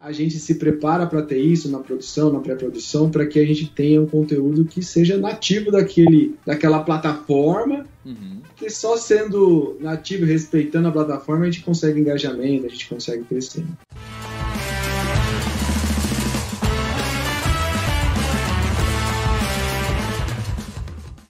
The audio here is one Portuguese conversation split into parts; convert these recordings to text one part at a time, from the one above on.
A gente se prepara para ter isso na produção, na pré-produção, para que a gente tenha um conteúdo que seja nativo daquele, daquela plataforma, uhum. que só sendo nativo e respeitando a plataforma a gente consegue engajamento, a gente consegue crescer.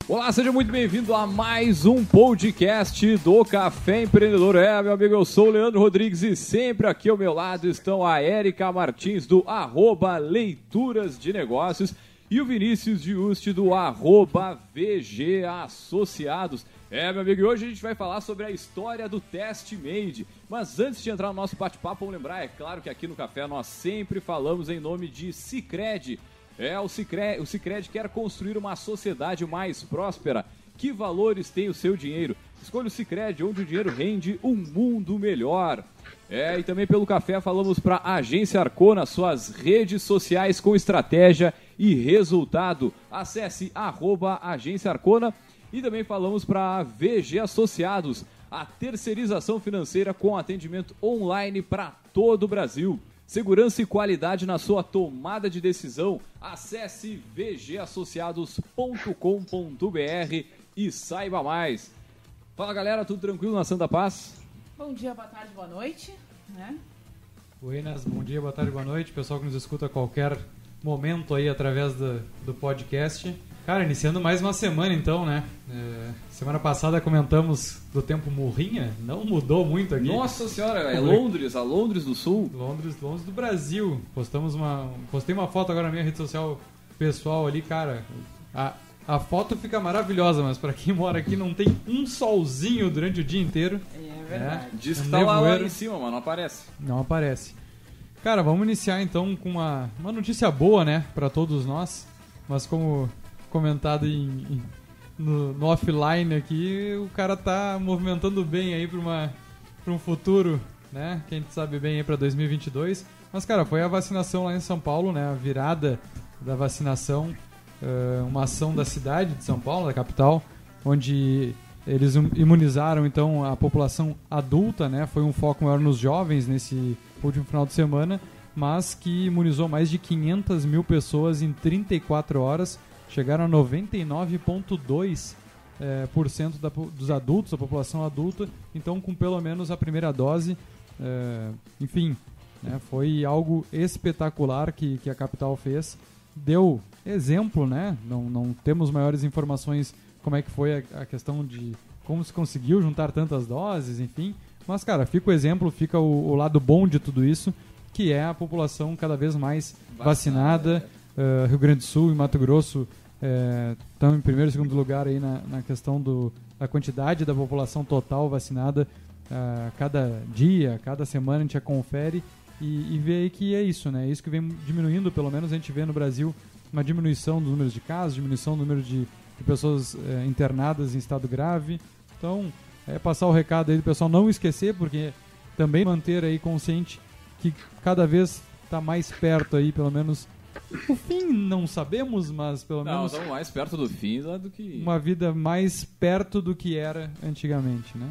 Olá, seja muito bem-vindo a mais um podcast do Café Empreendedor. É, meu amigo, eu sou o Leandro Rodrigues e sempre aqui ao meu lado estão a Érica Martins do arroba Leituras de Negócios e o Vinícius Giusti do arroba VG Associados. É, meu amigo, e hoje a gente vai falar sobre a história do Test Made. Mas antes de entrar no nosso bate-papo, vamos lembrar, é claro que aqui no Café nós sempre falamos em nome de Cicred. É, o Cicred, o Cicred quer construir uma sociedade mais próspera. Que valores tem o seu dinheiro? Escolha o Cicred, onde o dinheiro rende um mundo melhor. É, e também pelo café falamos para a Agência Arcona, suas redes sociais com estratégia e resultado. Acesse arroba Agência Arcona e também falamos para a VG Associados, a terceirização financeira com atendimento online para todo o Brasil. Segurança e qualidade na sua tomada de decisão. Acesse vgassociados.com.br e saiba mais. Fala galera, tudo tranquilo na Santa Paz? Bom dia, boa tarde, boa noite. Né? Buenas, bom dia, boa tarde, boa noite. Pessoal que nos escuta a qualquer momento aí através do, do podcast. Cara, iniciando mais uma semana então, né? É, semana passada comentamos do tempo murrinha, não mudou muito aqui. Nossa senhora, é Londres, a Londres do Sul. Londres, Londres do Brasil. Postamos uma, postei uma foto agora na minha rede social pessoal ali, cara. A, a foto fica maravilhosa, mas para quem mora aqui não tem um solzinho durante o dia inteiro. É verdade. É, Diz que tá lá, lá em cima, mas não aparece. Não aparece. Cara, vamos iniciar então com uma, uma notícia boa, né, para todos nós. Mas como comentado em, em no, no, offline aqui, o cara tá movimentando bem aí para um futuro, né? Que a gente sabe bem aí para 2022. Mas cara, foi a vacinação lá em São Paulo, né? A virada da vacinação, uh, uma ação da cidade de São Paulo, da capital, onde eles imunizaram então a população adulta, né? Foi um foco maior nos jovens nesse último final de semana, mas que imunizou mais de 500 mil pessoas em 34 horas chegaram a 99,2% é, por cento da, dos adultos, da população adulta, então com pelo menos a primeira dose. É, enfim, né, foi algo espetacular que, que a capital fez. Deu exemplo, né? Não, não temos maiores informações como é que foi a, a questão de como se conseguiu juntar tantas doses, enfim. Mas, cara, fica o exemplo, fica o, o lado bom de tudo isso, que é a população cada vez mais vacinada. vacinada uh, Rio Grande do Sul e Mato Grosso estão é, em primeiro e segundo lugar aí na, na questão do, da quantidade da população total vacinada. Uh, cada dia, cada semana a gente já confere e, e vê aí que é isso, né? É isso que vem diminuindo, pelo menos a gente vê no Brasil uma diminuição dos números de casos, diminuição do número de, de pessoas internadas em estado grave. Então, é passar o recado aí do pessoal não esquecer, porque também manter aí consciente que cada vez está mais perto aí, pelo menos o fim não sabemos, mas pelo não, menos. Estamos mais perto do fim do que. Uma vida mais perto do que era antigamente, né?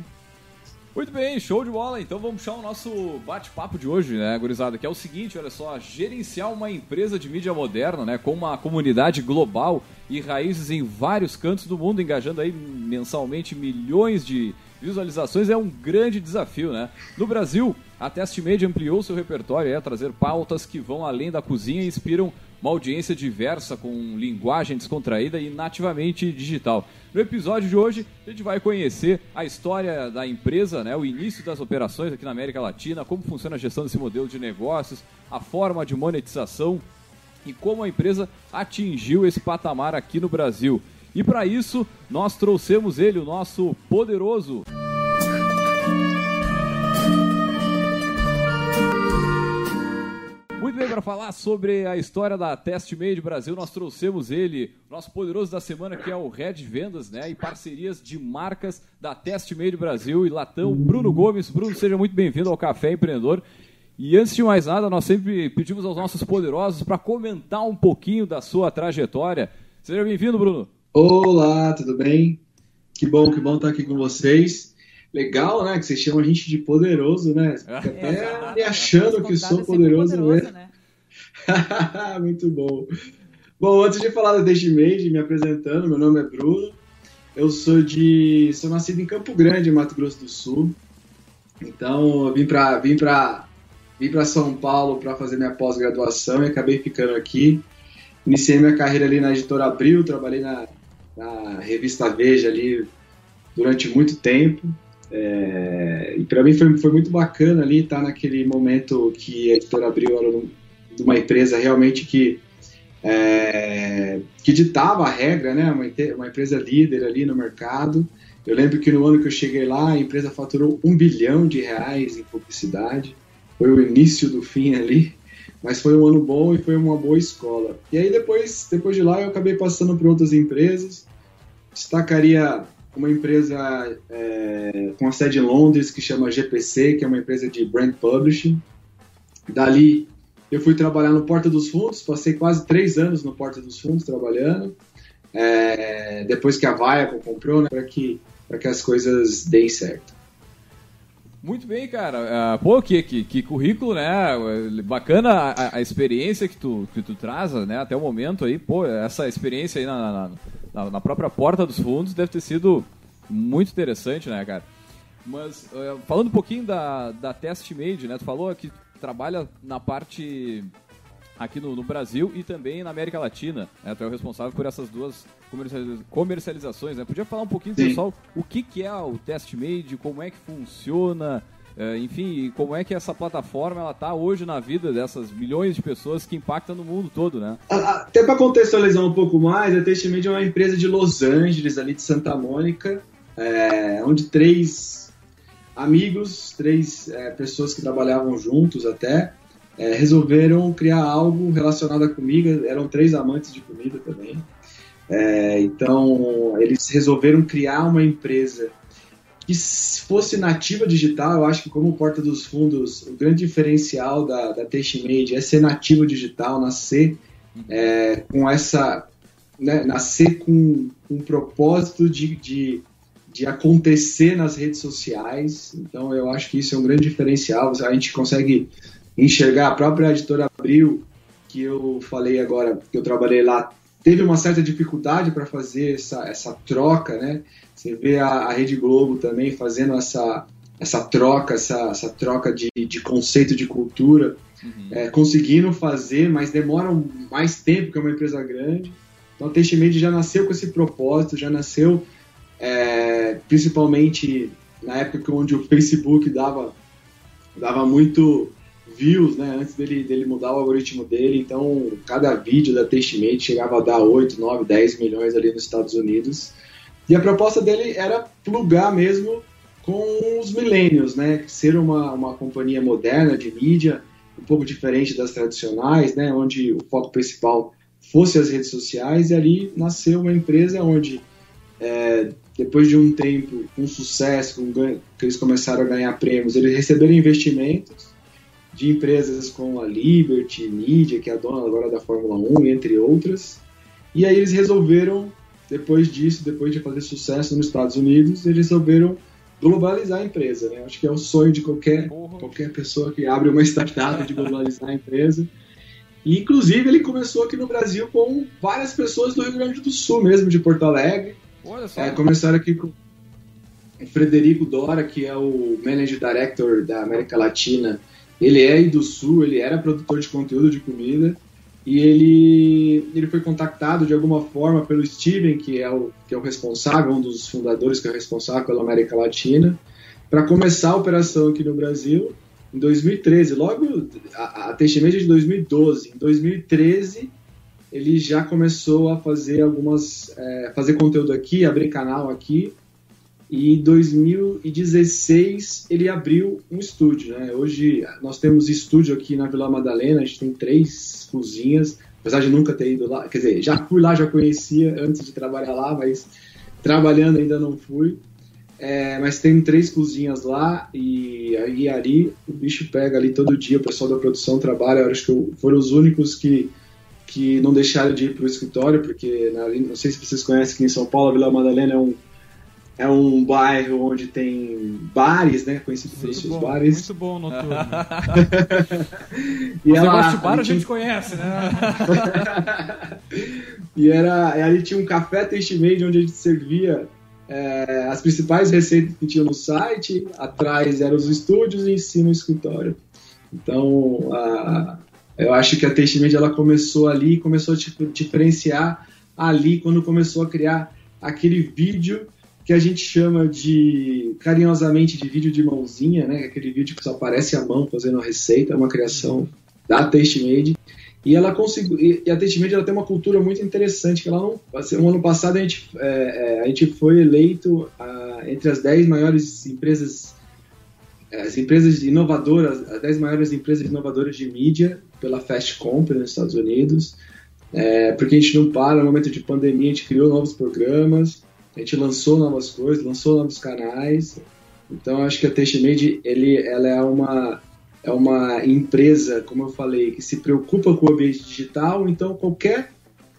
Muito bem, show de bola. Então vamos puxar o nosso bate-papo de hoje, né, gurizada? Que é o seguinte, olha só, gerenciar uma empresa de mídia moderna, né, com uma comunidade global e raízes em vários cantos do mundo, engajando aí mensalmente milhões de visualizações, é um grande desafio, né? No Brasil, a TestMade ampliou seu repertório a trazer pautas que vão além da cozinha e inspiram uma audiência diversa com linguagem descontraída e nativamente digital. No episódio de hoje, a gente vai conhecer a história da empresa, né, o início das operações aqui na América Latina, como funciona a gestão desse modelo de negócios, a forma de monetização e como a empresa atingiu esse patamar aqui no Brasil. E para isso, nós trouxemos ele, o nosso poderoso Muito bem, para falar sobre a história da Test Made Brasil, nós trouxemos ele, nosso poderoso da semana, que é o Red Vendas, né? E parcerias de marcas da Test Made Brasil e Latão, Bruno Gomes. Bruno, seja muito bem-vindo ao Café Empreendedor. E antes de mais nada, nós sempre pedimos aos nossos poderosos para comentar um pouquinho da sua trajetória. Seja bem-vindo, Bruno. Olá, tudo bem? Que bom, que bom estar aqui com vocês. legal, né? Que vocês chamam a gente de poderoso, né? Fica até me achando que sou poderoso, poderoso mesmo. Né? Muito bom. Bom, antes de falar da Destimade, me apresentando, meu nome é Bruno. Eu sou de. sou nascido em Campo Grande, Mato Grosso do Sul. Então, eu vim para vim para vim para São Paulo para fazer minha pós-graduação e acabei ficando aqui. Iniciei minha carreira ali na editora Abril, trabalhei na, na revista Veja ali durante muito tempo. É, e para mim foi, foi muito bacana ali estar naquele momento que a editora Abril era de uma empresa realmente que é, que ditava a regra, né? Uma, uma, empresa líder ali no mercado. Eu lembro que no ano que eu cheguei lá, a empresa faturou um bilhão de reais em publicidade. Foi o início do fim ali, mas foi um ano bom e foi uma boa escola. E aí depois, depois de lá, eu acabei passando por outras empresas. Destacaria uma empresa é, com a sede em Londres que chama GPC, que é uma empresa de brand publishing. Dali eu fui trabalhar no Porta dos Fundos, passei quase três anos no Porta dos Fundos trabalhando. É, depois que a Viacom comprou, né, para que, que as coisas deem certo. Muito bem, cara. Uh, pô, que, que, que, currículo, né? Bacana a, a, experiência que tu, que tu traz, né? Até o momento aí, pô, essa experiência aí na, na, na própria porta dos fundos deve ter sido muito interessante, né, cara? Mas, uh, falando um pouquinho da, da Test Made, né? Tu falou que trabalha na parte aqui no, no, Brasil e também na América Latina. Né? Tu é o responsável por essas duas comercializações. Né? Podia falar um pouquinho, Sim. pessoal, o que, que é o Test Made, como é que funciona, uh, enfim, como é que essa plataforma ela está hoje na vida dessas milhões de pessoas que impactam no mundo todo, né? Até para contextualizar um pouco mais, a Test Made é uma empresa de Los Angeles, ali de Santa Mônica, é, onde três amigos, três é, pessoas que trabalhavam juntos até, é, resolveram criar algo relacionado à comida. Eram três amantes de comida também. É, então, eles resolveram criar uma empresa que fosse nativa digital. Eu acho que, como Porta dos Fundos, o grande diferencial da, da Made é ser nativo digital, nascer é, com essa. Né, nascer com um propósito de, de de acontecer nas redes sociais. Então eu acho que isso é um grande diferencial. A gente consegue enxergar a própria editora Abril, que eu falei agora, que eu trabalhei lá, teve uma certa dificuldade para fazer essa, essa troca, né? Você vê a, a Rede Globo também fazendo essa, essa troca, essa, essa troca de, de conceito de cultura, uhum. é, conseguindo fazer, mas demoram mais tempo que é uma empresa grande. Então, a Teixemente já nasceu com esse propósito, já nasceu é, principalmente na época onde o Facebook dava, dava muito views, né, antes dele, dele mudar o algoritmo dele, então cada vídeo da Testimate chegava a dar 8, 9, 10 milhões ali nos Estados Unidos. E a proposta dele era plugar mesmo com os millennials, né, ser uma, uma companhia moderna de mídia, um pouco diferente das tradicionais, né, onde o foco principal fosse as redes sociais, e ali nasceu uma empresa onde é, depois de um tempo, com sucesso, com que eles começaram a ganhar prêmios, eles receberam investimentos de empresas como a Liberty Media, que é a dona agora da Fórmula 1, entre outras. E aí eles resolveram, depois disso, depois de fazer sucesso nos Estados Unidos, eles resolveram globalizar a empresa. Né? Acho que é o sonho de qualquer, qualquer pessoa que abre uma startup de globalizar a empresa. E, inclusive, ele começou aqui no Brasil com várias pessoas do Rio Grande do Sul mesmo, de Porto Alegre, Olha só. É, começaram aqui com o Frederico Dora, que é o Manager Director da América Latina. Ele é do Sul, ele era produtor de conteúdo de comida. E ele, ele foi contactado de alguma forma pelo Steven, que é o, que é o responsável, um dos fundadores que é responsável pela América Latina, para começar a operação aqui no Brasil em 2013. Logo, a, a é de 2012. Em 2013, ele já começou a fazer algumas é, fazer conteúdo aqui, abrir canal aqui. E em 2016 ele abriu um estúdio, né? Hoje nós temos estúdio aqui na Vila Madalena, a gente tem três cozinhas, apesar de nunca ter ido lá, quer dizer, já fui lá, já conhecia antes de trabalhar lá, mas trabalhando ainda não fui. É, mas tem três cozinhas lá e aí ali o bicho pega ali todo dia, o pessoal da produção trabalha, acho que foram os únicos que que não deixaram de ir para o escritório, porque na, não sei se vocês conhecem aqui em São Paulo, a Vila Madalena é um, é um bairro onde tem bares, né? Conhecido pelos seus bares. Muito bom noturno. e Você ela, gosta de bar, a gente conhece, né? e era, ali tinha um café taste made onde a gente servia é, as principais receitas que tinha no site, atrás eram os estúdios e em cima o escritório. Então, a, eu acho que a Taste Made ela começou ali, começou a diferenciar ali quando começou a criar aquele vídeo que a gente chama de carinhosamente de vídeo de mãozinha, né? Aquele vídeo que só aparece a mão fazendo a receita, é uma criação da Taste Made. E ela conseguiu. E a Taste Made ela tem uma cultura muito interessante que ela não. Assim, um ano passado a gente, é, é, a gente foi eleito entre as 10 maiores empresas as empresas inovadoras, as 10 maiores empresas inovadoras de mídia pela Fast Company nos Estados Unidos, é, porque a gente não para, no momento de pandemia a gente criou novos programas, a gente lançou novas coisas, lançou novos canais. Então acho que a TasteMade ele, ela é uma é uma empresa, como eu falei, que se preocupa com o ambiente digital. Então qualquer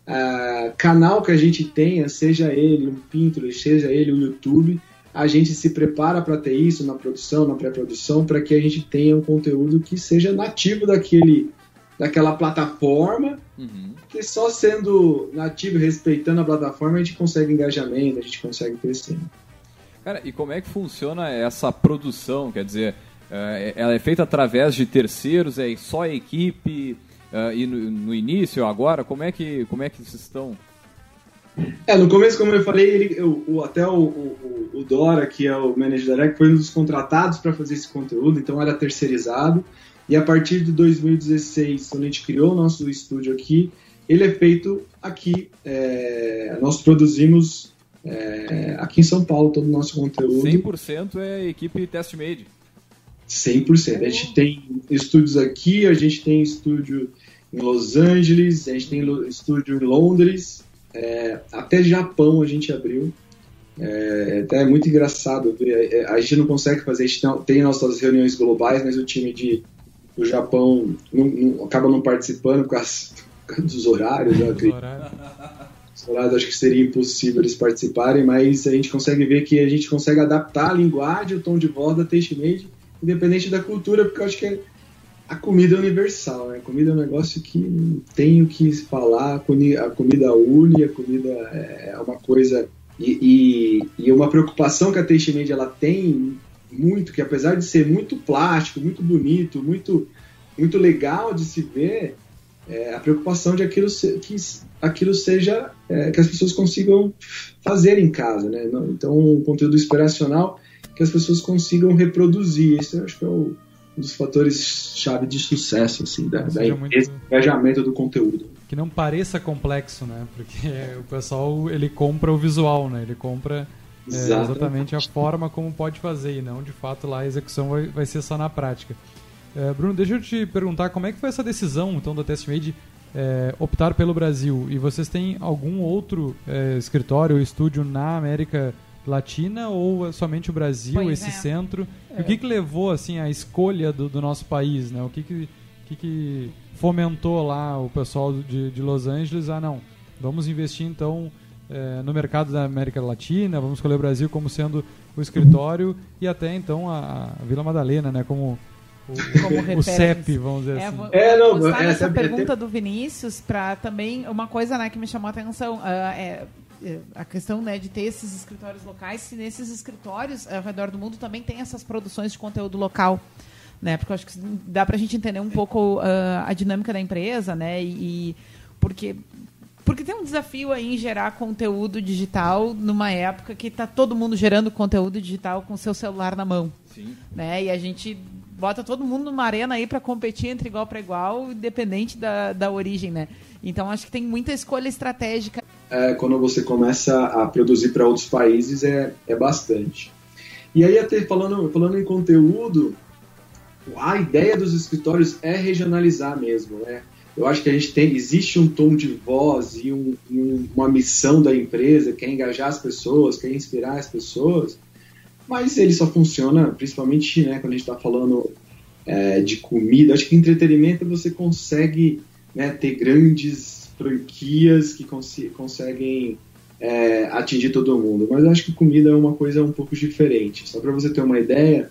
uh, canal que a gente tenha, seja ele um Pinterest, seja ele um YouTube, a gente se prepara para ter isso na produção, na pré-produção, para que a gente tenha um conteúdo que seja nativo daquele daquela plataforma, uhum. Que só sendo nativo e respeitando a plataforma a gente consegue engajamento, a gente consegue crescer. Cara, e como é que funciona essa produção? Quer dizer, eh, ela é feita através de terceiros, é só a equipe, eh, e no, início, agora, como é que, como é que vocês estão é, no começo, como eu falei, ele, o, até o, o, o, Dora, que é o Manager Direct, foi um dos contratados para fazer esse conteúdo, então era terceirizado. E a partir de 2016, quando a gente criou o nosso estúdio aqui, ele é feito aqui. É, nós produzimos é, aqui em São Paulo todo o nosso conteúdo. 100% é equipe test made. 100%. A gente tem estúdios aqui, a gente tem estúdio em Los Angeles, a gente tem estúdio em Londres, é, até Japão a gente abriu. É, até é muito engraçado ver. É, a gente não consegue fazer, a gente tem nossas reuniões globais, mas o time de, do Japão não, não, acaba não participando por causa dos horários. Eu acredito. Os horários acho que seria impossível eles participarem, mas a gente consegue ver que a gente consegue adaptar a linguagem, o tom de voz da Made, independente da cultura, porque eu acho que é a comida é universal, né? A comida é um negócio que não tem o que falar, a comida une, a comida é, é uma coisa. E, e, e uma preocupação que a Taste Made ela tem muito, que apesar de ser muito plástico, muito bonito, muito, muito legal de se ver, é a preocupação de aquilo que aquilo seja é, que as pessoas consigam fazer em casa, né? Então, um conteúdo inspiracional que as pessoas consigam reproduzir. Esse eu acho que é o um dos fatores chave de sucesso assim da, da muito... engajamento do conteúdo. Que não pareça complexo né? Porque o pessoal ele compra o visual né? Ele compra é, exatamente a forma como pode fazer e não de fato lá a execução vai, vai ser só na prática é, Bruno deixa eu te perguntar como é que foi essa decisão então da TestMade é, optar pelo Brasil e vocês têm algum outro é, escritório ou estúdio na América Latina ou somente o Brasil, pois esse é. centro? É. O que, que levou assim a escolha do, do nosso país, né? O que que, que, que fomentou lá o pessoal de, de Los Angeles? Ah, não, vamos investir então é, no mercado da América Latina, vamos escolher o Brasil como sendo o escritório e até então a, a Vila Madalena, né? Como o, o CEP, vamos dizer é, assim. É, não, essa, essa é pergunta do Vinícius para também uma coisa né, que me chamou a atenção. Uh, é, é, a questão né, de ter esses escritórios locais, se nesses escritórios ao redor do mundo também tem essas produções de conteúdo local. Né? Porque eu acho que dá para a gente entender um pouco uh, a dinâmica da empresa, né? E, e, porque porque tem um desafio aí em gerar conteúdo digital numa época que está todo mundo gerando conteúdo digital com seu celular na mão. Sim. Né? E a gente bota todo mundo numa arena aí para competir entre igual para igual, independente da, da origem, né? Então acho que tem muita escolha estratégica é, quando você começa a produzir para outros países é, é bastante. E aí, até falando, falando em conteúdo, a ideia dos escritórios é regionalizar mesmo, né? Eu acho que a gente tem, existe um tom de voz e um, um, uma missão da empresa, que é engajar as pessoas, que é inspirar as pessoas, mas ele só funciona, principalmente né, quando a gente está falando é, de comida. Acho que entretenimento você consegue né, ter grandes franquias que cons conseguem é, atingir todo mundo. Mas eu acho que comida é uma coisa um pouco diferente. Só para você ter uma ideia,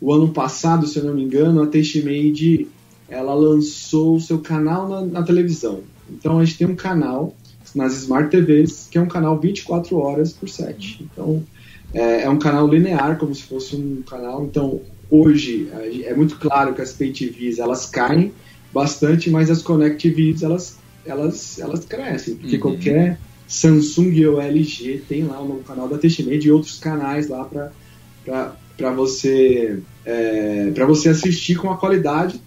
o ano passado, se eu não me engano, a Tastemade ela lançou o seu canal na, na, televisão. Então a gente tem um canal nas Smart TVs que é um canal 24 horas por 7. Então é, é um canal linear, como se fosse um canal. Então hoje é muito claro que as Pay TVs elas caem bastante, mas as Connect TVs elas, elas, elas crescem, porque uhum. qualquer Samsung ou LG tem lá no canal da Testmade e outros canais lá para você é, para você assistir com a qualidade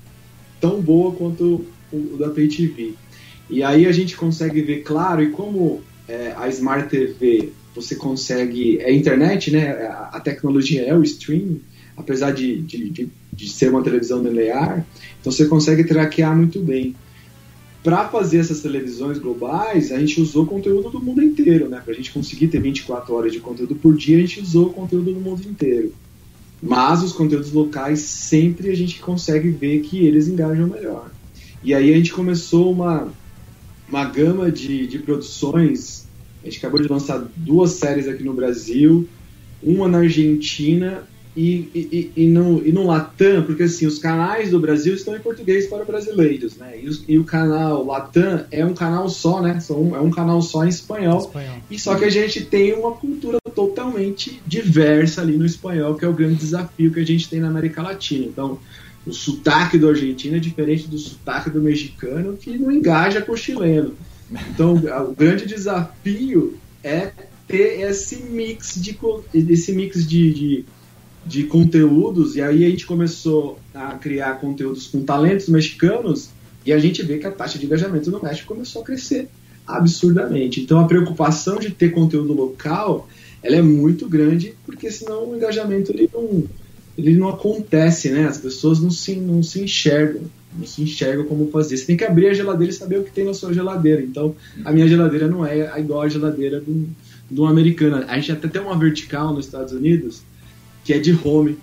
tão boa quanto o, o da Pay TV. E aí a gente consegue ver claro e como é, a Smart TV você consegue é internet, né? A, a tecnologia é o streaming, apesar de, de, de, de ser uma televisão linear, então você consegue traquear muito bem para fazer essas televisões globais, a gente usou conteúdo do mundo inteiro, né? Para a gente conseguir ter 24 horas de conteúdo por dia, a gente usou conteúdo do mundo inteiro. Mas os conteúdos locais sempre a gente consegue ver que eles engajam melhor. E aí a gente começou uma, uma gama de, de produções. A gente acabou de lançar duas séries aqui no Brasil, uma na Argentina e, e, e, no, e no Latam, porque assim, os canais do Brasil estão em português para brasileiros, né? E, os, e o canal Latam é um canal só, né? São, é um canal só em espanhol. espanhol. E só que a gente tem uma cultura totalmente diversa ali no espanhol, que é o grande desafio que a gente tem na América Latina. Então, o sotaque do argentino é diferente do sotaque do mexicano, que não engaja com o chileno. Então, o grande desafio é ter esse mix de, esse mix de, de de conteúdos, e aí a gente começou a criar conteúdos com talentos mexicanos, e a gente vê que a taxa de engajamento no México começou a crescer absurdamente. Então a preocupação de ter conteúdo local, ela é muito grande, porque senão o engajamento ele não, ele não acontece, né? As pessoas não se, não se enxergam, não se enxergam como fazer. Você tem que abrir a geladeira e saber o que tem na sua geladeira. Então a minha geladeira não é igual a geladeira do, do americano. A gente até tem uma vertical nos Estados Unidos que é de home,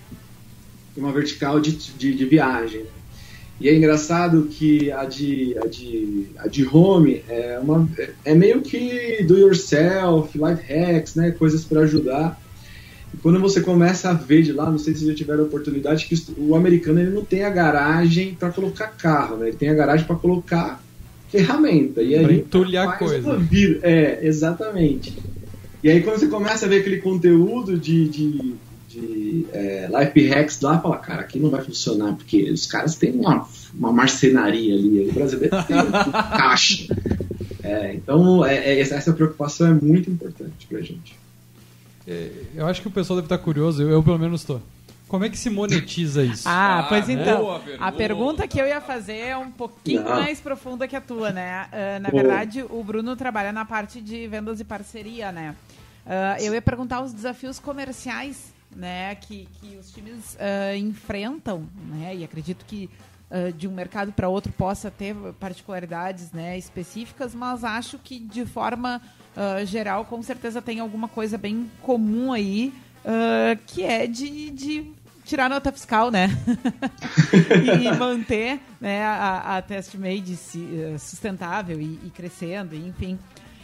uma vertical de, de, de viagem. E é engraçado que a de, a de, a de home é, uma, é meio que do yourself, life hacks, né, coisas para ajudar. E quando você começa a ver de lá, não sei se já tiveram a oportunidade, que o americano ele não tem a garagem para colocar carro, né? ele tem a garagem para colocar ferramenta. E aí entulhar coisa. É, exatamente. E aí quando você começa a ver aquele conteúdo de, de de é, life hacks lá, fala, cara, aqui não vai funcionar, porque os caras têm uma, uma marcenaria ali, o brasileiro tem um caixa. É, então, é, é, essa preocupação é muito importante pra gente. É, eu acho que o pessoal deve estar curioso, eu, eu pelo menos estou. Como é que se monetiza isso? Ah, pois ah, então. A pergunta que eu ia fazer é um pouquinho Não. mais profunda que a tua, né? Uh, na boa. verdade, o Bruno trabalha na parte de vendas e parceria, né? Uh, eu ia perguntar os desafios comerciais né, que, que os times uh, enfrentam, né, e acredito que uh, de um mercado para outro possa ter particularidades né, específicas, mas acho que de forma uh, geral, com certeza tem alguma coisa bem comum aí, que é de, de tirar nota fiscal, né? e manter né, a, a test made sustentável e, e crescendo, enfim.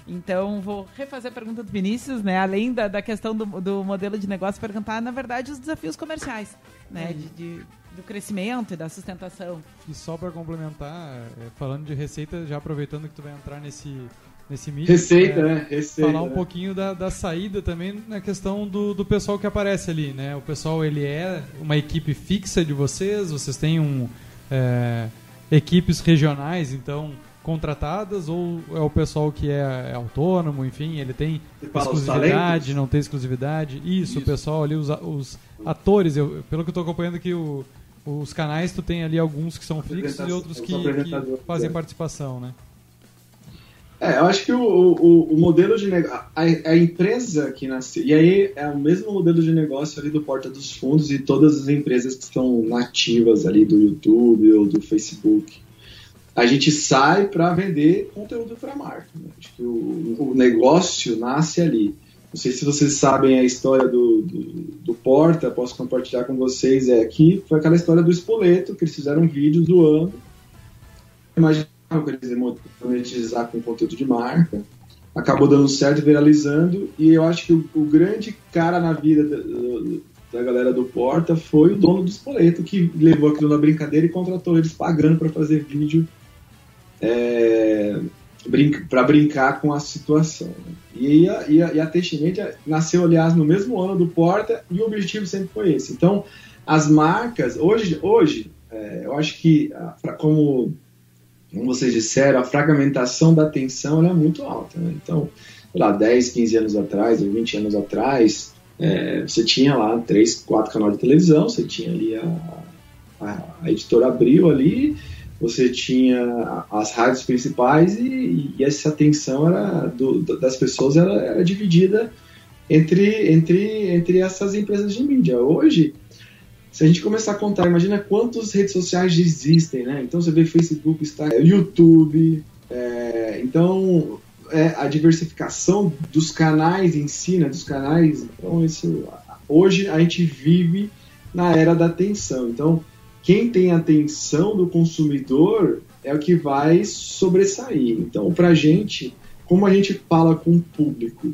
Então, vou refazer a pergunta do Vinícius, né? Além da, da questão do, do modelo de negócio, perguntar, na verdade, os desafios comerciais, né? De, de, do crescimento e da sustentação. E só para complementar, é, falando de receita, já aproveitando que tu vai entrar nesse, nesse mídia. Receita, é, né? Receita, falar um né? pouquinho da, da saída também na questão do, do pessoal que aparece ali, né? O pessoal, ele é uma equipe fixa de vocês, vocês têm um... É, equipes regionais, então contratadas ou é o pessoal que é, é autônomo, enfim, ele tem exclusividade, não tem exclusividade? Isso, Isso, o pessoal ali, os, os atores, eu, pelo que eu estou acompanhando aqui, o, os canais, tu tem ali alguns que são fixos e outros que, que fazem participação, né? É, eu acho que o, o, o modelo de negócio. A, empresa que nasceu. E aí é o mesmo modelo de negócio ali do Porta dos Fundos e todas as empresas que estão nativas ali do YouTube ou do Facebook a gente sai para vender conteúdo para a marca. Né? Acho que o, o, negócio nasce ali. Não sei se vocês sabem a história do, do, do, Porta, posso compartilhar com vocês. É aqui foi aquela história do Espoleto, que eles fizeram um vídeo zoando. Imaginavam que eles monetizar com conteúdo de marca. acabou dando certo, viralizando, e eu acho que o, o grande cara na vida da, da, galera do Porta foi o dono do Espoleto, que levou aquilo na brincadeira e contratou eles pagando para fazer vídeo é, para brincar com a situação. E a, e a, e a Teixeira nasceu, aliás, no mesmo ano do Porta, e o objetivo sempre foi esse. Então, as marcas, hoje, hoje é, eu acho que, como como vocês disseram, a fragmentação da atenção é muito alta. Né? Então, sei lá, 10, 15 anos atrás, ou 20 anos atrás, é, você tinha lá três, quatro canais de televisão, você tinha ali a, a, a editora Abril ali, você tinha as rádios principais e, e essa atenção era do, das pessoas era, era, dividida entre, entre, entre essas empresas de mídia. Hoje, se a gente começar a contar, imagina quantas redes sociais existem, né? Então você vê Facebook, Instagram, YouTube. É, então é, a diversificação dos canais em si, né? Dos canais. Então isso, hoje a gente vive na era da atenção. Então quem tem a atenção do consumidor é o que vai sobressair. Então para a gente, como a gente fala com o público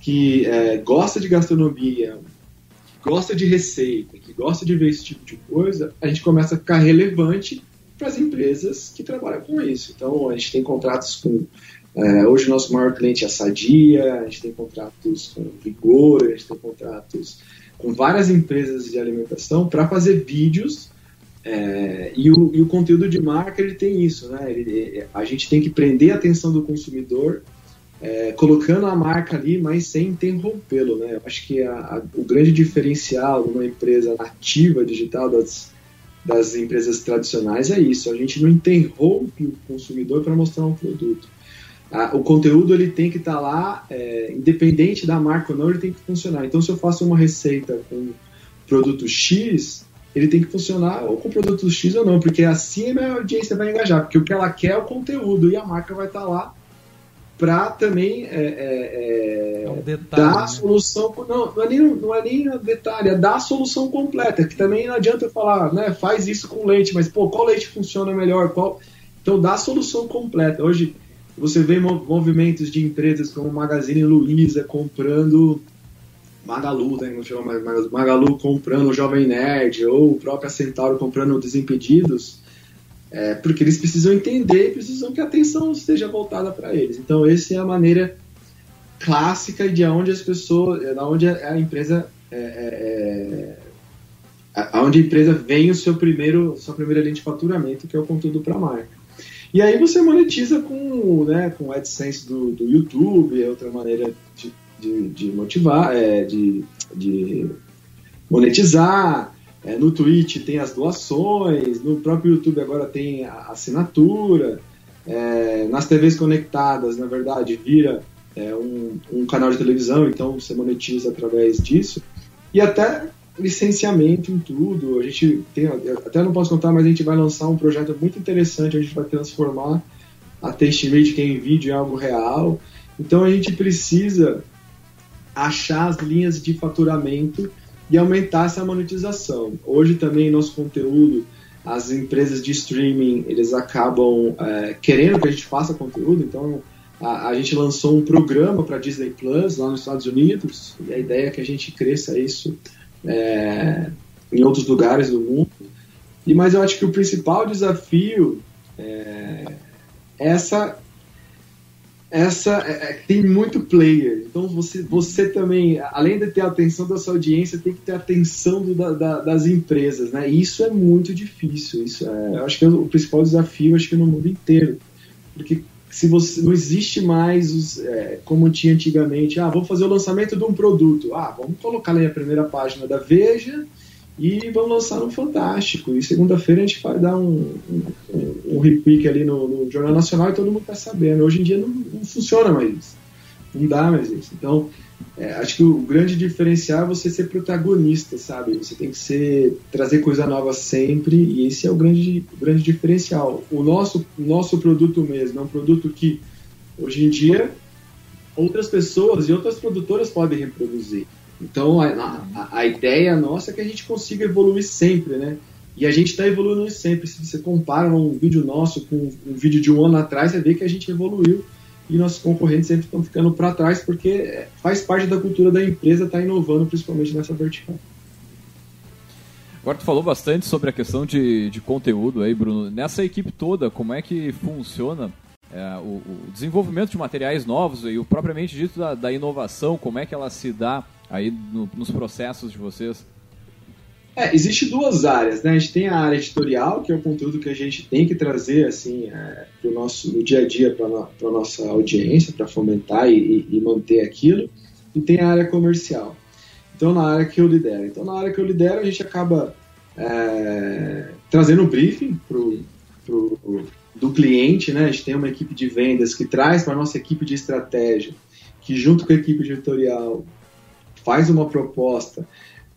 que é, gosta de gastronomia, gosta de receita, que gosta de ver esse tipo de coisa, a gente começa a ficar relevante para as empresas que trabalham com isso. Então, a gente tem contratos com. É, hoje, o nosso maior cliente é a Sadia, a gente tem contratos com Vigor, a gente tem contratos com várias empresas de alimentação para fazer vídeos. É, e, o, e, o, conteúdo de marca ele tem isso, né? Ele, a gente tem que prender a atenção do consumidor é, colocando a marca ali, mas sem interrompê-lo, né? Eu acho que a, a, o grande diferencial de uma empresa nativa digital das, das empresas tradicionais é isso. A gente não interrompe o consumidor para mostrar um produto. o conteúdo ele tem que estar tá lá, é, independente da marca ou não, ele tem que funcionar. Então, se eu faço uma receita com produto X, ele tem que funcionar ou com produto X ou não, porque assim a minha audiência vai engajar, porque o que ela quer é o conteúdo e a marca vai estar tá lá para também é, é, é um detalhe, dar a né? solução. Não, não é, nem, não é nem detalhe, é dar a solução completa. Que também não adianta eu falar, né, faz isso com leite, mas pô, qual leite funciona melhor? Qual... Então dá a solução completa. Hoje você vê movimentos de empresas como Magazine Luiza comprando Magalu, né, não chama mais Magalu comprando o Jovem Nerd, ou o próprio Centauro comprando Desimpedidos é, porque eles precisam entender e precisam que a atenção esteja voltada para eles. Então, essa é a maneira clássica de onde as pessoas, da onde a empresa, é, é, é aonde a empresa vem o seu primeiro, sua primeira linha de faturamento, que é o conteúdo para a marca. E aí você monetiza com, né, com AdSense do, do YouTube, é outra maneira de, de, de motivar, é, de, de monetizar. É, no Twitch tem as doações, no próprio YouTube agora tem a assinatura, é, nas TVs conectadas, na verdade, vira é, um, um, canal de televisão, então você monetiza através disso. E até licenciamento em tudo. A gente tem, até não posso contar, mas a gente vai lançar um projeto muito interessante, a gente vai transformar a Tastemate que é em vídeo em algo real. Então a gente precisa achar as linhas de faturamento e aumentar essa monetização. Hoje também nosso conteúdo, as empresas de streaming, eles acabam é, querendo que a gente faça conteúdo, então a, a gente lançou um programa para Disney Plus lá nos Estados Unidos e a ideia é que a gente cresça isso é, em outros lugares do mundo. E mas eu acho que o principal desafio é essa essa é, é, tem muito player. Então você, você também, além de ter a atenção da sua audiência, tem que ter a atenção do, da, da, das empresas, né? Isso é muito difícil. Isso é, eu acho que é o principal desafio, acho que no mundo inteiro, porque se você não existe mais os, é, como tinha antigamente, ah, vamos fazer o lançamento de um produto, ah, vamos colocar na primeira página da Veja e vamos lançar no Fantástico. E segunda-feira a gente vai dar um, um, um repique ali no, no, Jornal Nacional e todo mundo está sabendo. Hoje em dia não, não, funciona mais isso. Não dá mais isso. Então, é, acho que o grande diferencial é você ser protagonista, sabe? Você tem que ser trazer coisa nova sempre e esse é o grande, o grande diferencial. O nosso, nosso produto mesmo é um produto que hoje em dia outras pessoas e outras produtoras podem reproduzir. Então, a, a, a, ideia nossa é que a gente consiga evoluir sempre, né? E a gente está evoluindo sempre. Se você compara um vídeo nosso com um vídeo de um ano atrás, você vê que a gente evoluiu e nossos concorrentes sempre estão ficando para trás porque faz parte da cultura da empresa estar tá inovando, principalmente nessa vertical. Agora tu falou bastante sobre a questão de, de conteúdo aí, Bruno. Nessa equipe toda, como é que funciona é, o, o, desenvolvimento de materiais novos e o propriamente dito da, da inovação, como é que ela se dá aí no, nos processos de vocês? É, existe duas áreas, né? A gente tem a área editorial, que é o conteúdo que a gente tem que trazer assim é, o nosso no dia a dia para a nossa audiência, para fomentar e, e, manter aquilo. E tem a área comercial. Então, na área que eu lidero. Então, na área que eu lidero, a gente acaba é, trazendo o briefing pro, pro, do cliente, né? A gente tem uma equipe de vendas que traz para nossa equipe de estratégia, que junto com a equipe editorial faz uma proposta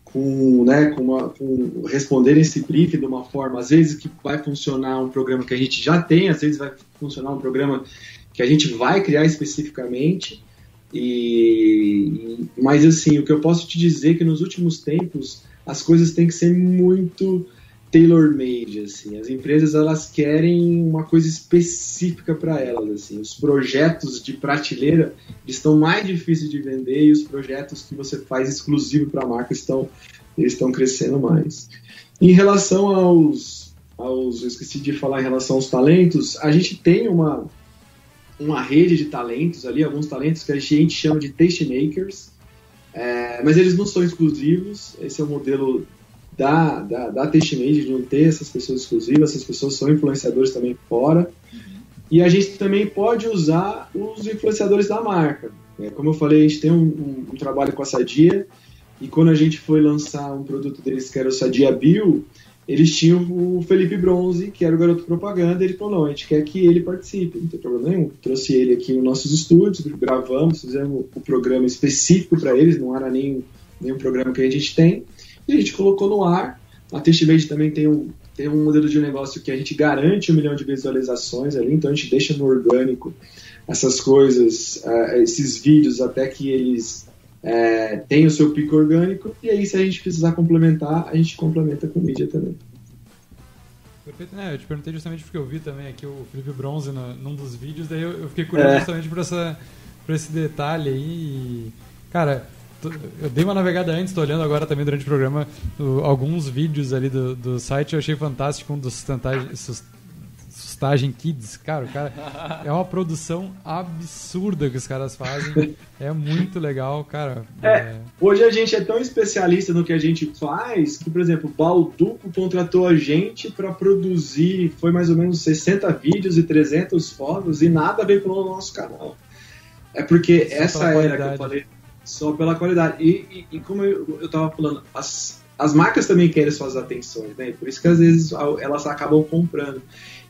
com, né, com, uma, com responder esse briefing de uma forma, às vezes que vai funcionar um programa que a gente já tem, às vezes vai funcionar um programa que a gente vai criar especificamente. E, mas assim, o que eu posso te dizer é que nos últimos tempos as coisas têm que ser muito tailor-made, assim. As empresas elas querem uma coisa específica para elas, assim. Os projetos de prateleira estão mais difíceis de vender e os projetos que você faz exclusivo para a marca estão eles estão crescendo mais. Em relação aos aos eu esqueci de falar em relação aos talentos, a gente tem uma uma rede de talentos ali, alguns talentos que a gente chama de taste makers, é, mas eles não são exclusivos. Esse é o modelo da, da, da Testmade, de não ter essas pessoas exclusivas, essas pessoas são influenciadores também fora. E a gente também pode usar os influenciadores da marca. É, como eu falei, a gente tem um, um, um, trabalho com a Sadia, e quando a gente foi lançar um produto deles que era o Sadia Bio, eles tinham o Felipe Bronze, que era o garoto propaganda, e ele falou, não, a gente quer que ele participe, não tem problema nenhum. Trouxe ele aqui nos nossos estúdios, gravamos, fizemos o programa específico para eles, não era nem, nem um programa que a gente tem, e a gente colocou no ar. A TestMade também tem um, tem um modelo de negócio que a gente garante um milhão de visualizações ali, então a gente deixa no orgânico essas coisas, uh, esses vídeos até que eles é, tem o seu pico orgânico, e aí se a gente precisar complementar, a gente complementa com mídia também. Perfeito, né? Eu te perguntei justamente porque eu vi também aqui o Felipe Bronze no, num dos vídeos, daí eu, eu fiquei curioso é. justamente por, essa, por esse detalhe aí. E, cara, eu dei uma navegada antes, estou olhando agora também durante o programa o, alguns vídeos ali do, do site, eu achei fantástico um dos Sustagem Kids. Cara, o cara é uma produção absurda que os caras fazem. É muito legal, cara. É, é... Hoje a gente é tão especialista no que a gente faz que, por exemplo, o Balduco contratou a gente para produzir, foi mais ou menos 60 vídeos e 300 fotos e nada veio pelo nosso canal. É porque só essa era que eu falei, só pela qualidade. E, e, e como eu, eu tava falando, as, as marcas também querem suas atenções, né? Por isso que às vezes elas acabam comprando.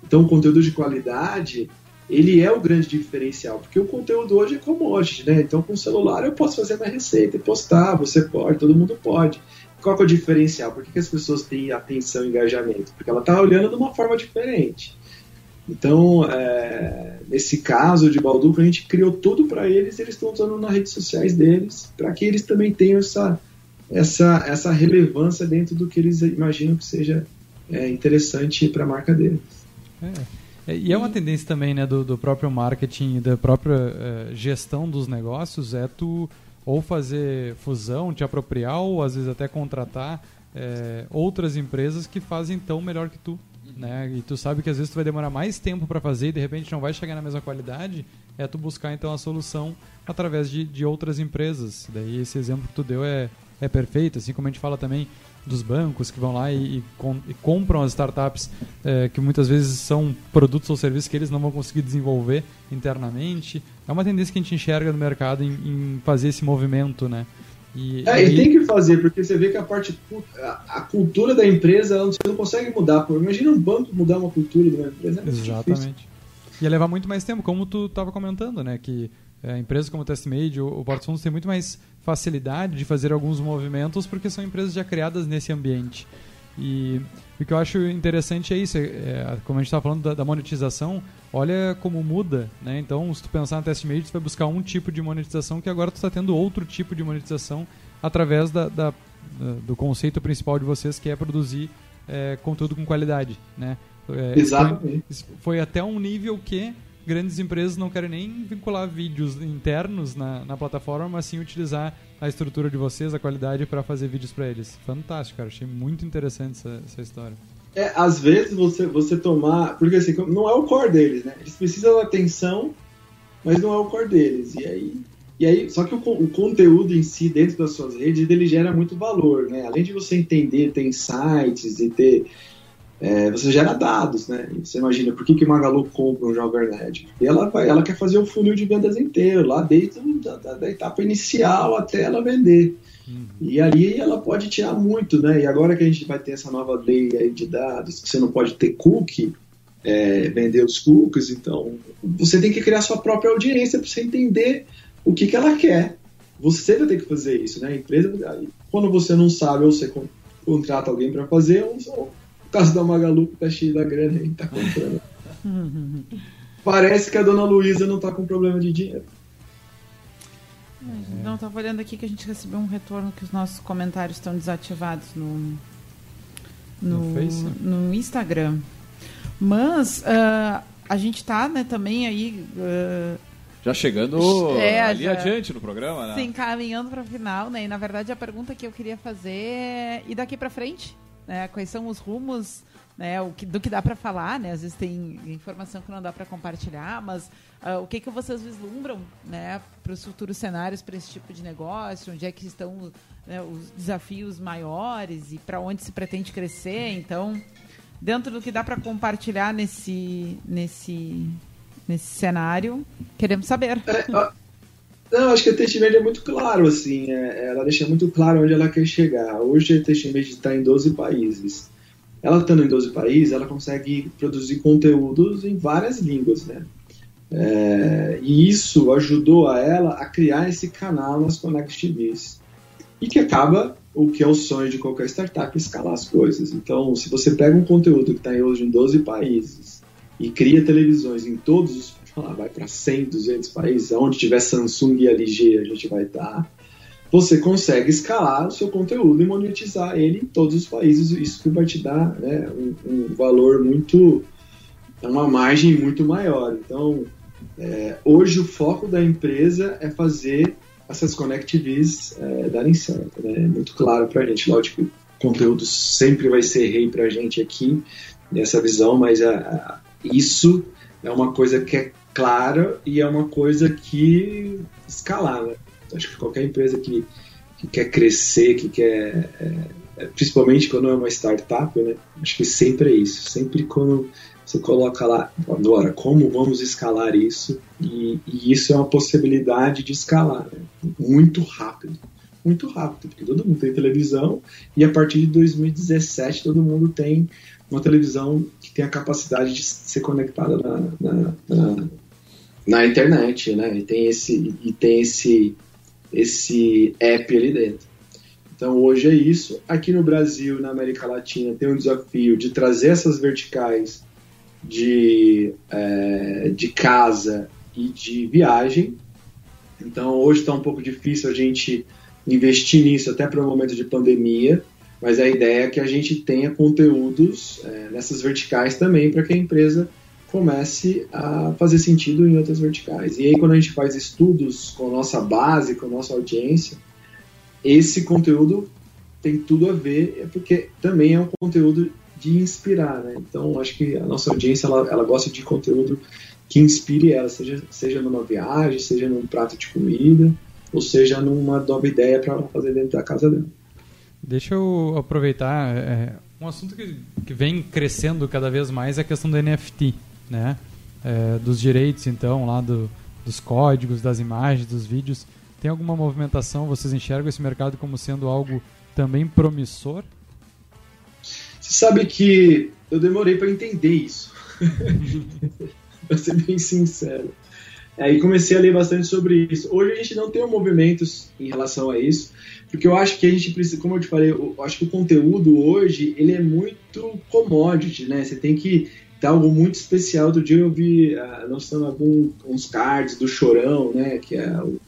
Então, o conteúdo de qualidade, ele é o grande diferencial, porque o conteúdo hoje é commodity, né? Então, com o celular eu posso fazer minha receita e postar, você pode, todo mundo pode. Qual é o diferencial? Por que, que as pessoas têm atenção e engajamento? Porque ela está olhando de uma forma diferente. Então, é, nesse caso de Balduco, a gente criou tudo para eles, eles estão usando nas redes sociais deles, para que eles também tenham essa, essa, essa relevância dentro do que eles imaginam que seja é, interessante para a marca deles. É. é. E é uma tendência também né, do, do próprio marketing da própria uh, gestão dos negócios é tu ou fazer fusão, te apropriar ou às vezes até contratar é, outras empresas que fazem tão melhor que tu. Né? E tu sabe que às vezes tu vai demorar mais tempo para fazer e de repente não vai chegar na mesma qualidade, é tu buscar então a solução através de, de outras empresas. Daí esse exemplo que tu deu é, é perfeito, assim como a gente fala também dos bancos que vão lá e, e, com, e compram as startups é, que muitas vezes são produtos ou serviços que eles não vão conseguir desenvolver internamente. É uma tendência que a gente enxerga no mercado em, em fazer esse movimento, né? E, é, e tem que fazer, porque você vê que a parte a, a cultura da empresa você não consegue mudar. Imagina um banco mudar uma cultura de uma empresa. É Exatamente. Difícil. Ia levar muito mais tempo, como tu estava comentando, né? Que é, empresas como o TestMade ou o Portos Fundos têm muito mais facilidade de fazer alguns movimentos porque são empresas já criadas nesse ambiente. E o que eu acho interessante é isso, é, é como a gente estava falando da, da, monetização, olha como muda, né? Então, se tu pensar no TestMade, tu vai buscar um tipo de monetização que agora tu está tendo outro tipo de monetização através da, da, do conceito principal de vocês, que é produzir é, conteúdo com qualidade, né? É, Exatamente. Foi, foi até um nível que grandes empresas não querem nem vincular vídeos internos na, na plataforma, mas sim utilizar a estrutura de vocês, a qualidade para fazer vídeos para eles. Fantástico, cara. Achei muito interessante essa, essa história. É, às vezes você, você tomar. Porque assim, não é o core deles, né? Eles precisam da atenção, mas não é o core deles. E aí. E aí, só que o, o conteúdo em si, dentro das suas redes, ele gera muito valor, né? Além de você entender, ter insights e ter é, você gera dados, né? E você imagina, por que, que Magalu compra um Jovem Nerd? Porque ela, vai, ela quer fazer o funil de vendas inteiro, lá desde a da, da etapa inicial até ela vender. Uhum. E ali ela pode tirar muito, né? E agora que a gente vai ter essa nova lei de dados, que você não pode ter cookie, é, vender os cookies, então você tem que criar sua própria audiência para você entender o que, que ela quer. Você vai ter que fazer isso, né? A empresa, quando você não sabe ou você contrata alguém para fazer, ou caso da Magalu que tá cheio da grana e tá comprando. Parece que a dona Luísa não tá com problema de dinheiro. Não, tava olhando aqui que a gente recebeu um retorno que os nossos comentários estão desativados no, no, no, no Instagram. Mas uh, a gente tá né, também aí. Uh, já chegando é, ali já, adiante no programa, né? Sim, caminhando para o final, né? E na verdade a pergunta que eu queria fazer é: e daqui para frente? Né? Quais são os rumos, né? O que, do que dá para falar, né? Às vezes tem informação que não dá para compartilhar, mas uh, o que que vocês vislumbram, né? Para os futuros cenários para esse tipo de negócio, onde é que estão né, os desafios maiores e para onde se pretende crescer? Então, dentro do que dá para compartilhar nesse nesse nesse cenário, queremos saber. Não, acho que a Testmed é muito claro, assim, é, ela deixa muito claro onde ela quer chegar. Hoje a Testmed está em 12 países. Ela estando em 12 países, ela consegue produzir conteúdos em várias línguas, né? É, e isso ajudou a ela a criar esse canal nas Connect TVs. E que acaba o que é o sonho de qualquer startup, escalar as coisas. Então, se você pega um conteúdo que está hoje em 12 países e cria televisões em todos os lá, vai para 100, 200 países, onde tiver Samsung e LG a gente vai estar. Você consegue escalar o seu conteúdo e monetizar ele em todos os países. Isso que vai te dar né, um, um valor muito, uma margem muito maior. Então, é, hoje o foco da empresa é fazer essas connectives é, darem certo. Né? É muito claro para a gente. Lógico que o conteúdo sempre vai ser rei para a gente aqui, nessa visão, mas a, a, isso é uma coisa que é clara e é uma coisa que escalar. Né? Acho que qualquer empresa que, que quer crescer, que quer. É, é, principalmente quando é uma startup, né? Acho que sempre é isso. Sempre quando você coloca lá, agora, como vamos escalar isso? E, e isso é uma possibilidade de escalar né? muito rápido. Muito rápido, porque todo mundo tem televisão e a partir de 2017 todo mundo tem uma televisão que tem a capacidade de ser conectada na, na, na na internet, né? E tem esse e tem esse esse app ali dentro. Então hoje é isso. Aqui no Brasil, na América Latina, tem um desafio de trazer essas verticais de, é, de casa e de viagem. Então hoje está um pouco difícil a gente investir nisso até para o momento de pandemia, mas a ideia é que a gente tenha conteúdos é, nessas verticais também para que a empresa comece a fazer sentido em outras verticais. E aí, quando a gente faz estudos com a nossa base, com a nossa audiência, esse conteúdo tem tudo a ver, é porque também é um conteúdo de inspirar, né? Então, acho que a nossa audiência, ela, ela gosta de conteúdo que inspire ela, seja, seja numa viagem, seja num prato de comida, ou seja numa nova ideia para fazer dentro da casa dela. Deixa eu aproveitar, é, um assunto que, que vem crescendo cada vez mais é a questão do NFT né? É, dos direitos, então, lá do, dos códigos, das imagens, dos vídeos. Tem alguma movimentação? Vocês enxergam esse mercado como sendo algo também promissor? Você sabe que eu demorei para entender isso. para ser bem sincero. Aí comecei a ler bastante sobre isso. Hoje a gente não tem movimentos em relação a isso, porque eu acho que a gente precisa, como eu te falei, eu acho que o conteúdo hoje ele é muito commodity, né? Você tem que Tá algo muito especial. Do dia eu vi uh, lançando alguns cards do Chorão, né? Que é o,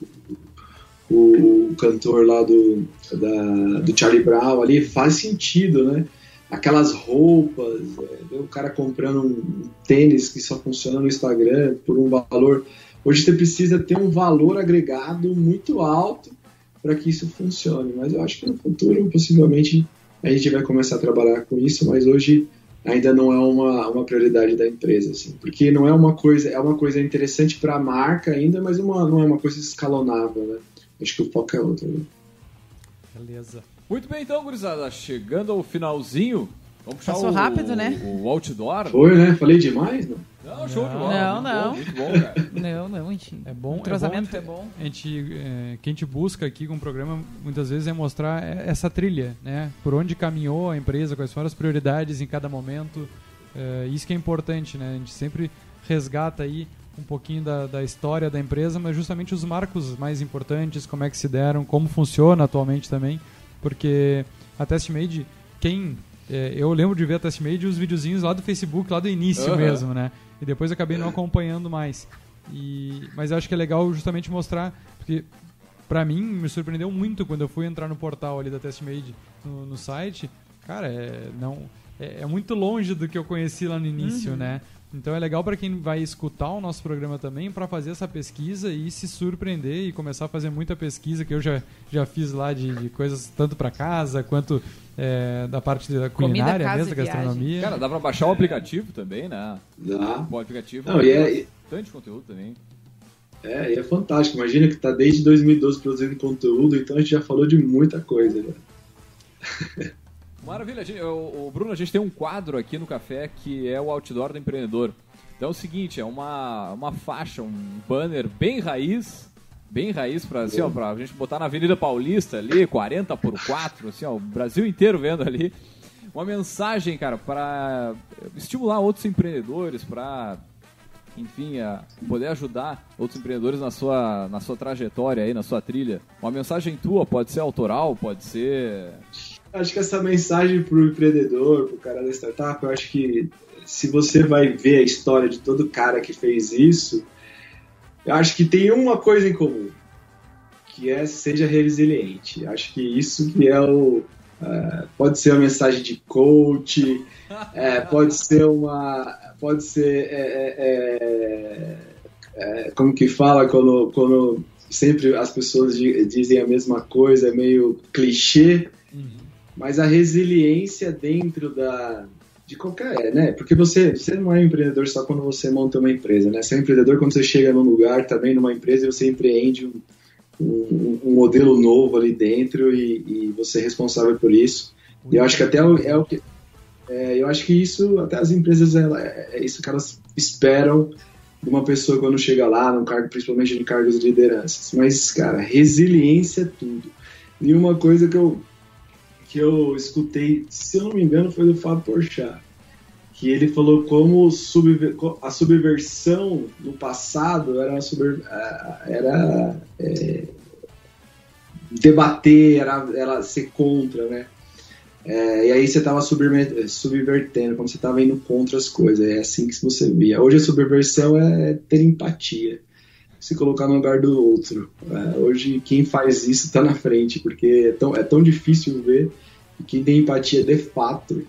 o, o cantor lá do, da, do Charlie Brown ali. Faz sentido, né? aquelas roupas, é, o cara comprando um tênis que só funciona no Instagram por um valor. Hoje você precisa ter um valor agregado muito alto para que isso funcione. Mas eu acho que no futuro, possivelmente, a gente vai começar a trabalhar com isso, mas hoje ainda não é uma, uma prioridade da empresa, assim, porque não é uma coisa, é uma coisa interessante para a marca ainda, mas uma, não é uma coisa escalonável, né? Acho que o foco é outro. Né? Beleza. Muito bem, então, gurizada, chegando ao finalzinho, vamos puxar Passou o, rápido, né? o outdoor. Foi, né? Falei demais, não? Não, show de bola. Não, não. Bom, muito bom, cara. Não, não, a gente. É bom. O entrosamento é é bom. A gente, é, que a gente busca aqui com o programa muitas vezes é mostrar essa trilha, né? Por onde caminhou a empresa, quais foram as prioridades em cada momento. É, isso que é importante, né? A gente sempre resgata aí um pouquinho da, da história da empresa, mas justamente os marcos mais importantes, como é que se deram, como funciona atualmente também, porque a TestMade, quem é, eu lembro de ver a TestMade os videozinhos lá do Facebook, lá do início Uhum. mesmo, né? E depois acabei não acompanhando mais. E, mas eu acho que é legal justamente mostrar, porque pra mim me surpreendeu muito quando eu fui entrar no portal ali da TestMade no, no site. Cara, é, não, é, é muito longe do que eu conheci lá no início, né? Então é legal para quem vai escutar o nosso programa também para fazer essa pesquisa e se surpreender e começar a fazer muita pesquisa que eu já, já fiz lá de, de coisas tanto para casa quanto é, da parte da culinária mesmo, da gastronomia. Cara, dá pra baixar o aplicativo também, né? Dá. O aplicativo Não, e é, tem bastante conteúdo também. é, e é fantástico. Imagina que tá desde 2012 produzindo conteúdo, então a gente já falou de muita coisa. Já. Maravilha, gente- o, o Bruno, a gente tem um quadro aqui no café que é o outdoor do empreendedor. Então é o seguinte, é uma, uma faixa, um banner bem raiz, bem raiz pra, assim, ó, pra gente botar na Avenida Paulista ali, 40 por 4, assim, ó, o Brasil inteiro vendo ali. Uma mensagem, cara, para estimular outros empreendedores, para enfim, a poder ajudar outros empreendedores na sua, na sua trajetória aí, na sua trilha. Uma mensagem tua, pode ser autoral, pode ser Acho que essa mensagem pro empreendedor, pro cara da startup, eu acho que se você vai ver a história de todo cara que fez isso, eu acho que tem uma coisa em comum, que é seja resiliente. Acho que isso que é o é, pode ser uma mensagem de coach, é, pode ser uma, pode ser é, é, é, como que fala quando, quando sempre as pessoas di- dizem a mesma coisa, é meio clichê, mas a resiliência dentro da de qualquer, né? Porque você, você não é um empreendedor só quando você monta uma empresa, né? Você é um empreendedor quando você chega num lugar também, numa empresa, e você empreende um, um, um modelo novo ali dentro e, e você é responsável por isso. E eu acho que até o- é o que é, eu acho que isso até as empresas ela, é, é isso que elas esperam de uma pessoa quando chega lá, num cargo, principalmente de cargos de liderança. Mas, cara, resiliência é tudo. E uma coisa que eu que eu escutei, se eu não me engano, foi do Fábio Porchat, que ele falou como a subversão no passado era, subver- ah, era é, debater, era, era ser contra, né? É, e aí você estava subvertendo, quando você estava indo contra as coisas. É assim que você via. Hoje a subversão é ter empatia. Se colocar no lugar do outro. É, hoje quem faz isso está na frente, porque é tão, é tão difícil ver. E quem tem empatia de fato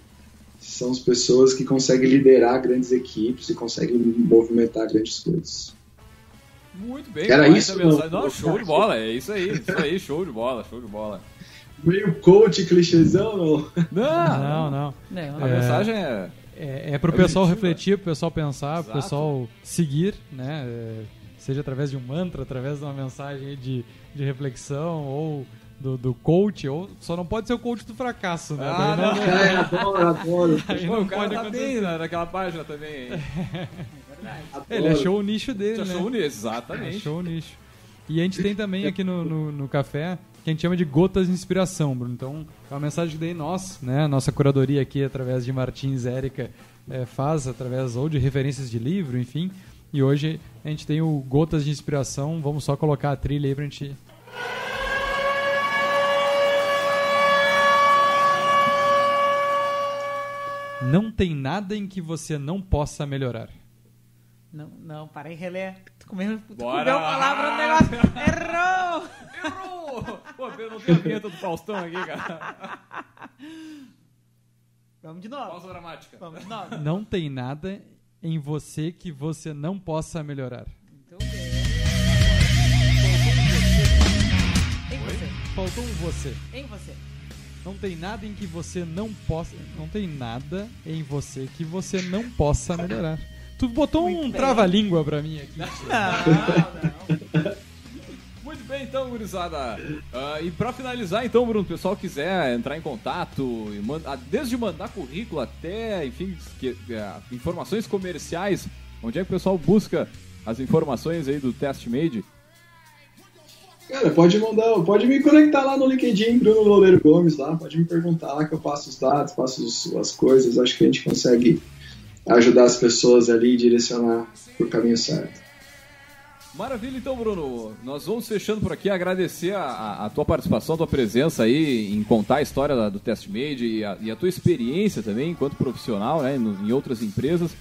são as pessoas que conseguem liderar grandes equipes e conseguem movimentar grandes coisas. Muito bem, Era isso, mensagem. não? Não, show de bola, é isso aí, isso aí, show de bola, show de bola. Meio coach clichêzão, não? Não, Não, não. Não, A É. mensagem é. É, é pro É pessoal refletir, pro pessoal pensar, pro Exato. pessoal seguir, né? É, seja através de um mantra, através de uma mensagem de, de reflexão, ou do, do coach, ou só não pode ser o coach do fracasso, né? Ah, Daí não. É, adoro, adoro. aí não o cara pode tá acontecer. bem na- naquela página também. hein? Ele achou o nicho dele, né? achou nisso, exatamente. Achou o nicho. E a gente tem também aqui no, no, no café que a gente chama de gotas de inspiração, Bruno. Então, é uma mensagem que daí nós, né, a nossa curadoria aqui, através de Martins e Érica, eh, faz, através ou de referências de livro, enfim. E hoje a gente tem o Gotas de Inspiração. Vamos só colocar a trilha aí pra gente. Não tem nada em que você não possa melhorar. não, não, para aí, relé. Tu comeu, tu Bora. comeu a palavra no negócio. Errou! Errou! Pô, eu não tenho a vinheta do Faustão aqui, cara. Vamos de novo. Pausa dramática. Vamos de novo. Não tem nada em você que você não possa melhorar. Muito bem. Em você. Faltou um você. Em você. Não tem nada em que você não possa. Não tem nada em você que você não possa melhorar. Tu botou Muito um trava-língua pra mim aqui. Não, não. Muito bem, então, gurizada. Ah, e pra finalizar, então, Bruno, o pessoal quiser entrar em contato, e manda- ah, desde mandar currículo até, enfim, que- ah, informações comerciais, onde é que o pessoal busca as informações aí do Test Made? Cara, pode mandar, pode me conectar lá no LinkedIn, Bruno Loureiro Gomes, lá, pode me perguntar lá que eu passo os dados, passo os- as coisas, acho que a gente consegue ajudar as pessoas ali e direcionar pro caminho certo. Maravilha, então, Bruno. Nós vamos fechando por aqui. Agradecer a, a- tua participação, a tua presença aí em contar a história do Test Made e a, e a tua experiência também enquanto profissional né, no- em outras empresas.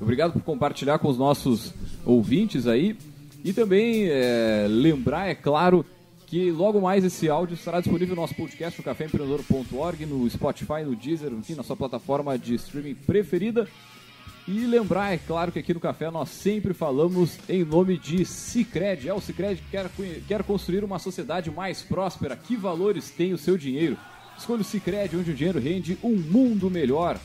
Obrigado por compartilhar com os nossos ouvintes aí. E também é, lembrar, é claro, que logo mais esse áudio estará disponível no nosso podcast no caféempreendedor.org, no Spotify, no Deezer, enfim, na sua plataforma de streaming preferida. E lembrar, é claro, que aqui no Café nós sempre falamos em nome de Cicred. É, o Cicred quer, conhe- quer construir uma sociedade mais próspera. Que valores tem o seu dinheiro? Escolha o Cicred, onde o dinheiro rende um mundo melhor.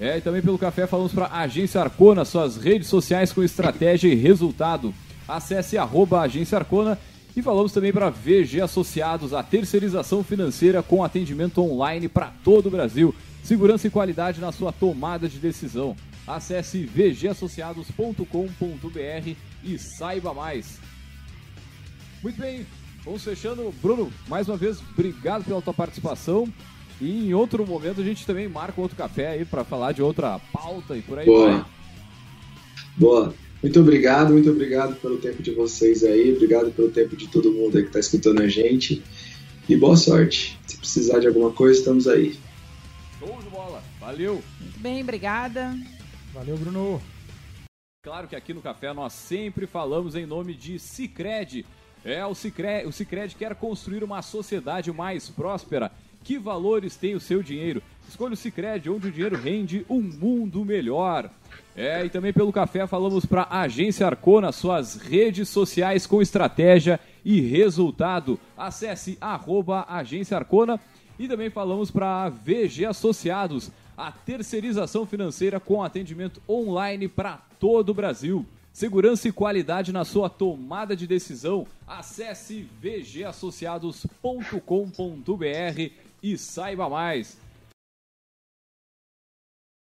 É, e também pelo Café falamos para a Agência Arcona, suas redes sociais com estratégia e resultado. Acesse arroba Agência Arcona e falamos também para VG Associados, a terceirização financeira com atendimento online para todo o Brasil. Segurança e qualidade na sua tomada de decisão. Acesse vgassociados.com.br e saiba mais. Muito bem, vamos fechando. Bruno, mais uma vez, obrigado pela tua participação. E em outro momento a gente também marca outro café aí para falar de outra pauta e por aí vai. Boa. Boa. Muito obrigado, muito obrigado pelo tempo de vocês aí, obrigado pelo tempo de todo mundo aí que está escutando a gente. E boa sorte. Se precisar de alguma coisa, estamos aí. Show de bola. Valeu. Muito bem, obrigada. Valeu, Bruno. Claro que aqui no Café nós sempre falamos em nome de Cicred. É, o Cicred, o Cicred quer construir uma sociedade mais próspera. Que valores tem o seu dinheiro? Escolha o Cicred, onde o dinheiro rende um mundo melhor. É, e também pelo Café falamos para a Agência Arcona, suas redes sociais com estratégia e resultado. Acesse arroba Agência Arcona e também falamos para a VG Associados, a terceirização financeira com atendimento online para todo o Brasil. Segurança e qualidade na sua tomada de decisão. Acesse vgassociados.com.br e saiba mais.